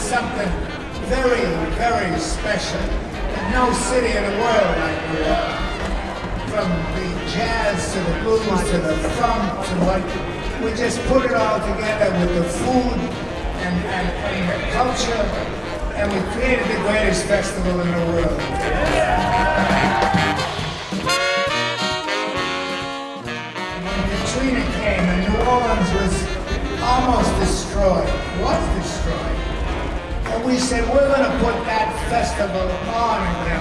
something very, very special. No city in the world like New Orleans. From the jazz to the blues to the funk to what we just put it all together with the food and, and, and the culture, and we created the greatest festival in the world. When Katrina came and New Orleans And we said, we're going to put that festival on again.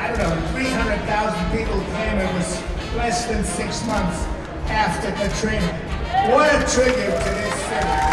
I don't know, 300,000 people came. It was less than six months after Katrina. What a tribute to this city.